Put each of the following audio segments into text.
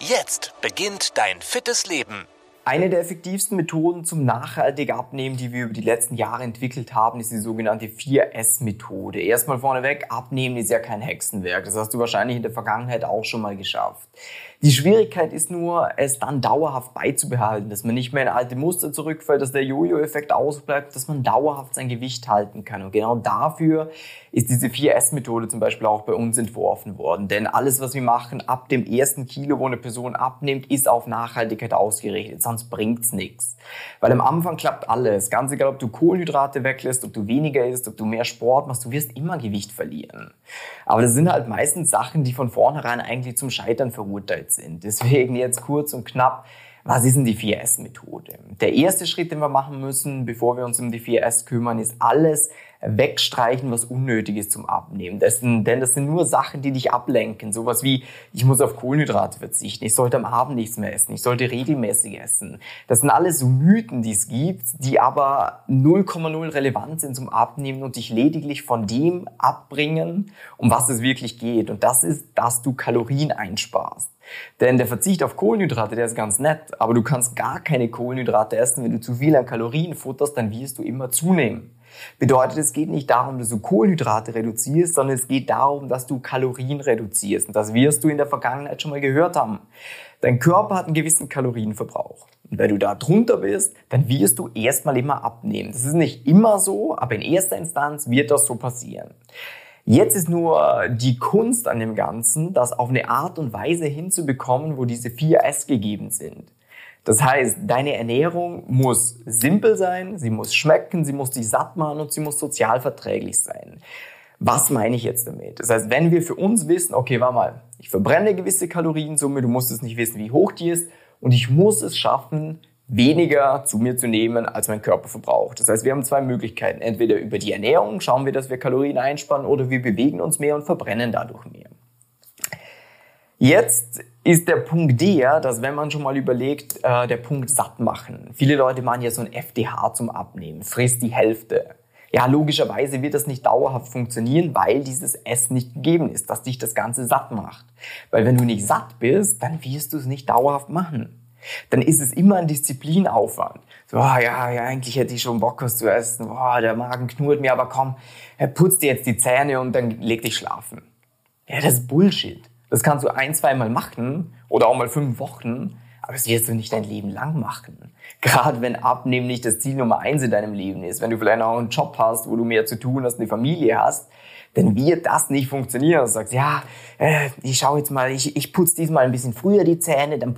Jetzt beginnt dein fittes Leben. Eine der effektivsten Methoden zum nachhaltig Abnehmen, die wir über die letzten Jahre entwickelt haben, ist die sogenannte 4S-Methode. Erstmal vorneweg, Abnehmen ist ja kein Hexenwerk. Das hast du wahrscheinlich in der Vergangenheit auch schon mal geschafft. Die Schwierigkeit ist nur, es dann dauerhaft beizubehalten, dass man nicht mehr in alte Muster zurückfällt, dass der Jojo-Effekt ausbleibt, dass man dauerhaft sein Gewicht halten kann. Und genau dafür ist diese 4S-Methode zum Beispiel auch bei uns entworfen worden. Denn alles, was wir machen ab dem ersten Kilo, wo eine Person abnimmt, ist auf Nachhaltigkeit ausgerichtet. Sonst bringt's nichts. Weil am Anfang klappt alles. Ganz egal, ob du Kohlenhydrate weglässt, ob du weniger isst, ob du mehr Sport machst, du wirst immer Gewicht verlieren. Aber das sind halt meistens Sachen, die von vornherein eigentlich zum Scheitern verurteilt sind. Deswegen jetzt kurz und knapp, was ist denn die 4S-Methode? Der erste Schritt, den wir machen müssen, bevor wir uns um die 4S kümmern, ist alles wegstreichen, was unnötig ist zum Abnehmen. Das sind, denn das sind nur Sachen, die dich ablenken. Sowas wie, ich muss auf Kohlenhydrate verzichten, ich sollte am Abend nichts mehr essen, ich sollte regelmäßig essen. Das sind alles so Mythen, die es gibt, die aber 0,0 relevant sind zum Abnehmen und dich lediglich von dem abbringen, um was es wirklich geht. Und das ist, dass du Kalorien einsparst. Denn der Verzicht auf Kohlenhydrate, der ist ganz nett, aber du kannst gar keine Kohlenhydrate essen. Wenn du zu viel an Kalorien futterst, dann wirst du immer zunehmen. Bedeutet, es geht nicht darum, dass du Kohlenhydrate reduzierst, sondern es geht darum, dass du Kalorien reduzierst. Und das wirst du in der Vergangenheit schon mal gehört haben. Dein Körper hat einen gewissen Kalorienverbrauch. Und wenn du da drunter bist, dann wirst du erstmal immer abnehmen. Das ist nicht immer so, aber in erster Instanz wird das so passieren. Jetzt ist nur die Kunst an dem Ganzen, das auf eine Art und Weise hinzubekommen, wo diese vier S gegeben sind. Das heißt, deine Ernährung muss simpel sein, sie muss schmecken, sie muss dich satt machen und sie muss sozial verträglich sein. Was meine ich jetzt damit? Das heißt, wenn wir für uns wissen, okay, warte mal, ich verbrenne gewisse Kaloriensumme, du musst es nicht wissen, wie hoch die ist und ich muss es schaffen, weniger zu mir zu nehmen, als mein Körper verbraucht. Das heißt, wir haben zwei Möglichkeiten. Entweder über die Ernährung schauen wir, dass wir Kalorien einsparen oder wir bewegen uns mehr und verbrennen dadurch mehr. Jetzt ist der Punkt der, dass wenn man schon mal überlegt, äh, der Punkt satt machen. Viele Leute machen ja so ein FDH zum Abnehmen, frisst die Hälfte. Ja, logischerweise wird das nicht dauerhaft funktionieren, weil dieses Essen nicht gegeben ist, dass dich das Ganze satt macht. Weil wenn du nicht satt bist, dann wirst du es nicht dauerhaft machen. Dann ist es immer ein Disziplinaufwand. So, oh, ja, ja, eigentlich hätte ich schon Bock, was zu essen. Oh, der Magen knurrt mir, aber komm, putz dir jetzt die Zähne und dann leg dich schlafen. Ja, das ist Bullshit. Das kannst du ein, zweimal machen oder auch mal fünf Wochen, aber das wirst du nicht dein Leben lang machen. Gerade wenn Abnehmen nicht das Ziel Nummer eins in deinem Leben ist, wenn du vielleicht auch einen Job hast, wo du mehr zu tun hast, eine Familie hast, dann wird das nicht funktionieren. Du sagst, ja, äh, ich schau jetzt mal, ich, ich putze diesmal ein bisschen früher die Zähne, dann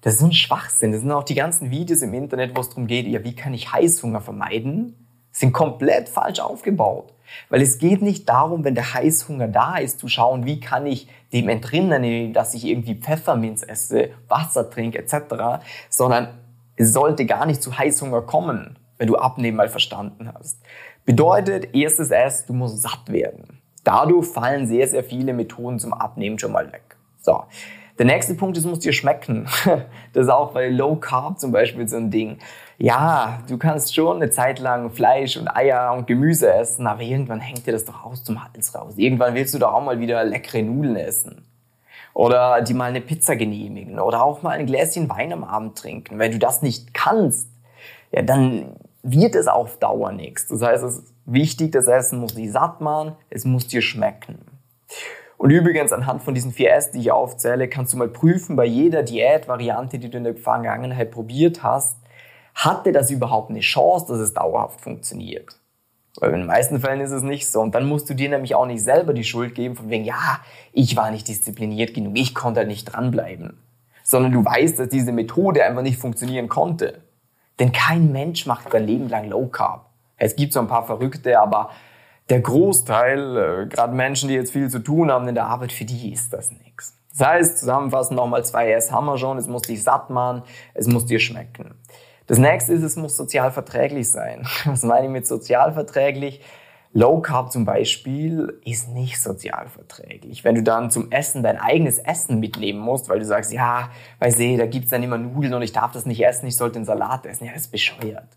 das ist ein Schwachsinn. Das sind auch die ganzen Videos im Internet, wo es darum geht, ja, wie kann ich Heißhunger vermeiden, sind komplett falsch aufgebaut. Weil es geht nicht darum, wenn der Heißhunger da ist, zu schauen, wie kann ich dem entrinnen, dass ich irgendwie Pfefferminz esse, Wasser trinke etc., sondern es sollte gar nicht zu Heißhunger kommen, wenn du Abnehmen mal verstanden hast. Bedeutet, erstes S, du musst satt werden. Dadurch fallen sehr, sehr viele Methoden zum Abnehmen schon mal weg. So. Der nächste Punkt ist, es muss dir schmecken. Das ist auch bei Low Carb zum Beispiel so ein Ding. Ja, du kannst schon eine Zeit lang Fleisch und Eier und Gemüse essen, aber irgendwann hängt dir das doch aus zum Hals raus. Irgendwann willst du doch auch mal wieder leckere Nudeln essen. Oder die mal eine Pizza genehmigen. Oder auch mal ein Gläschen Wein am Abend trinken. Wenn du das nicht kannst, ja, dann wird es auf Dauer nichts. Das heißt, es ist wichtig, das Essen muss dich satt machen, es muss dir schmecken. Und übrigens, anhand von diesen vier S, die ich aufzähle, kannst du mal prüfen, bei jeder Diätvariante, die du in der Vergangenheit probiert hast, hatte das überhaupt eine Chance, dass es dauerhaft funktioniert? Weil in den meisten Fällen ist es nicht so. Und dann musst du dir nämlich auch nicht selber die Schuld geben, von wegen, ja, ich war nicht diszipliniert genug, ich konnte halt nicht dranbleiben. Sondern du weißt, dass diese Methode einfach nicht funktionieren konnte. Denn kein Mensch macht sein Leben lang Low Carb. Es gibt so ein paar Verrückte, aber der Großteil, äh, gerade Menschen, die jetzt viel zu tun haben in der Arbeit, für die ist das nichts. Das heißt, zusammenfassend nochmal zwei S haben wir schon. Es muss dich satt machen, es muss dir schmecken. Das nächste ist, es muss sozial verträglich sein. Was meine ich mit sozial verträglich? Low Carb zum Beispiel ist nicht sozial verträglich. Wenn du dann zum Essen dein eigenes Essen mitnehmen musst, weil du sagst, ja, weißt du, da gibt's dann immer Nudeln und ich darf das nicht essen, ich sollte den Salat essen. Ja, das ist bescheuert.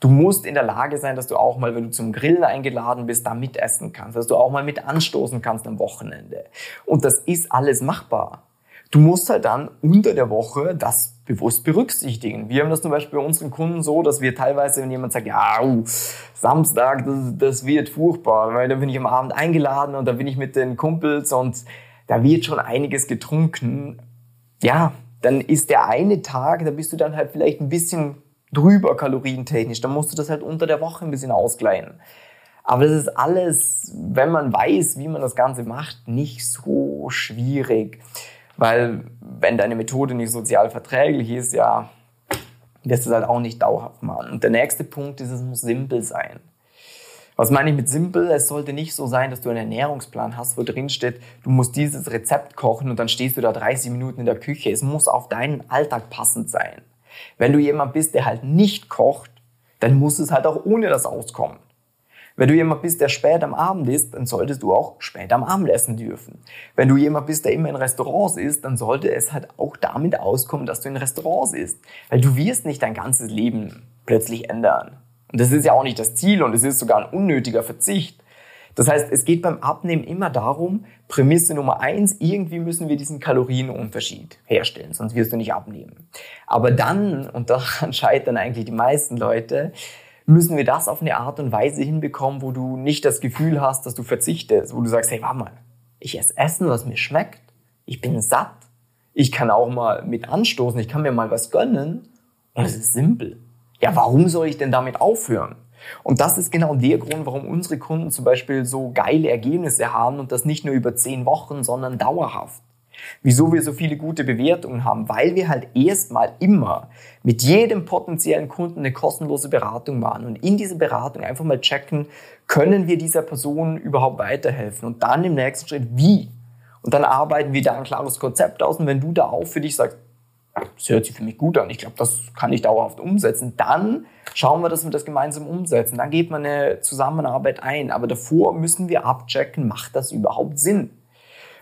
Du musst in der Lage sein, dass du auch mal, wenn du zum Grillen eingeladen bist, da mitessen kannst, dass du auch mal mit anstoßen kannst am Wochenende. Und das ist alles machbar. Du musst halt dann unter der Woche das bewusst berücksichtigen. Wir haben das zum Beispiel bei unseren Kunden so, dass wir teilweise, wenn jemand sagt, ja, uh, Samstag, das, das wird furchtbar, weil dann bin ich am Abend eingeladen und dann bin ich mit den Kumpels und da wird schon einiges getrunken. Ja, dann ist der eine Tag, da bist du dann halt vielleicht ein bisschen drüber kalorientechnisch. Dann musst du das halt unter der Woche ein bisschen ausgleichen. Aber das ist alles, wenn man weiß, wie man das Ganze macht, nicht so schwierig. Weil wenn deine Methode nicht sozial verträglich ist, ja, wirst du es halt auch nicht dauerhaft machen. Und der nächste Punkt ist, es muss simpel sein. Was meine ich mit simpel? Es sollte nicht so sein, dass du einen Ernährungsplan hast, wo drin steht, du musst dieses Rezept kochen und dann stehst du da 30 Minuten in der Küche. Es muss auf deinen Alltag passend sein. Wenn du jemand bist, der halt nicht kocht, dann muss es halt auch ohne das auskommen. Wenn du jemand bist, der spät am Abend isst, dann solltest du auch spät am Abend essen dürfen. Wenn du jemand bist, der immer in Restaurants isst, dann sollte es halt auch damit auskommen, dass du in Restaurants isst. Weil du wirst nicht dein ganzes Leben plötzlich ändern. Und das ist ja auch nicht das Ziel und es ist sogar ein unnötiger Verzicht. Das heißt, es geht beim Abnehmen immer darum, Prämisse Nummer eins, irgendwie müssen wir diesen Kalorienunterschied herstellen, sonst wirst du nicht abnehmen. Aber dann, und daran scheitern eigentlich die meisten Leute, müssen wir das auf eine Art und Weise hinbekommen, wo du nicht das Gefühl hast, dass du verzichtest, wo du sagst, hey, warte mal, ich esse Essen, was mir schmeckt, ich bin satt, ich kann auch mal mit anstoßen, ich kann mir mal was gönnen und es ist simpel. Ja, warum soll ich denn damit aufhören? Und das ist genau der Grund, warum unsere Kunden zum Beispiel so geile Ergebnisse haben und das nicht nur über zehn Wochen, sondern dauerhaft. Wieso wir so viele gute Bewertungen haben? Weil wir halt erstmal immer mit jedem potenziellen Kunden eine kostenlose Beratung machen und in dieser Beratung einfach mal checken, können wir dieser Person überhaupt weiterhelfen? Und dann im nächsten Schritt, wie? Und dann arbeiten wir da ein klares Konzept aus und wenn du da auch für dich sagst, das hört sich für mich gut an, ich glaube, das kann ich dauerhaft umsetzen, dann schauen wir, dass wir das gemeinsam umsetzen. Dann geht man eine Zusammenarbeit ein. Aber davor müssen wir abchecken, macht das überhaupt Sinn?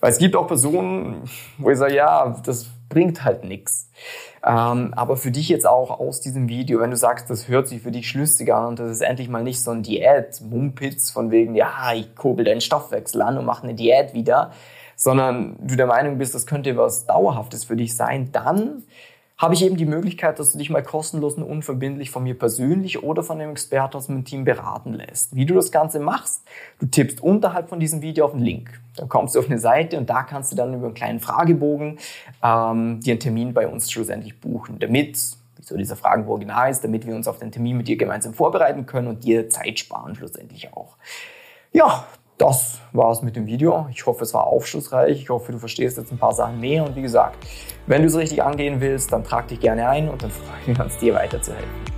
Weil es gibt auch Personen, wo ich sage, ja, das bringt halt nichts. Ähm, aber für dich jetzt auch aus diesem Video, wenn du sagst, das hört sich für dich schlüssig an und das ist endlich mal nicht so ein Diät-Mumpitz von wegen, ja, ich kurbel deinen Stoffwechsel an und mache eine Diät wieder, sondern du der Meinung bist, das könnte was Dauerhaftes für dich sein, dann habe ich eben die Möglichkeit, dass du dich mal kostenlos und unverbindlich von mir persönlich oder von einem Experten aus meinem Team beraten lässt. Wie du das Ganze machst, du tippst unterhalb von diesem Video auf einen Link. Dann kommst du auf eine Seite und da kannst du dann über einen kleinen Fragebogen ähm, dir einen Termin bei uns schlussendlich buchen, damit wieso dieser Fragenbogen da ist, damit wir uns auf den Termin mit dir gemeinsam vorbereiten können und dir Zeit sparen schlussendlich auch. Ja, das war's mit dem Video. Ich hoffe, es war aufschlussreich. Ich hoffe, du verstehst jetzt ein paar Sachen mehr. Und wie gesagt, wenn du es richtig angehen willst, dann trag dich gerne ein und dann freuen wir uns, dir weiterzuhelfen.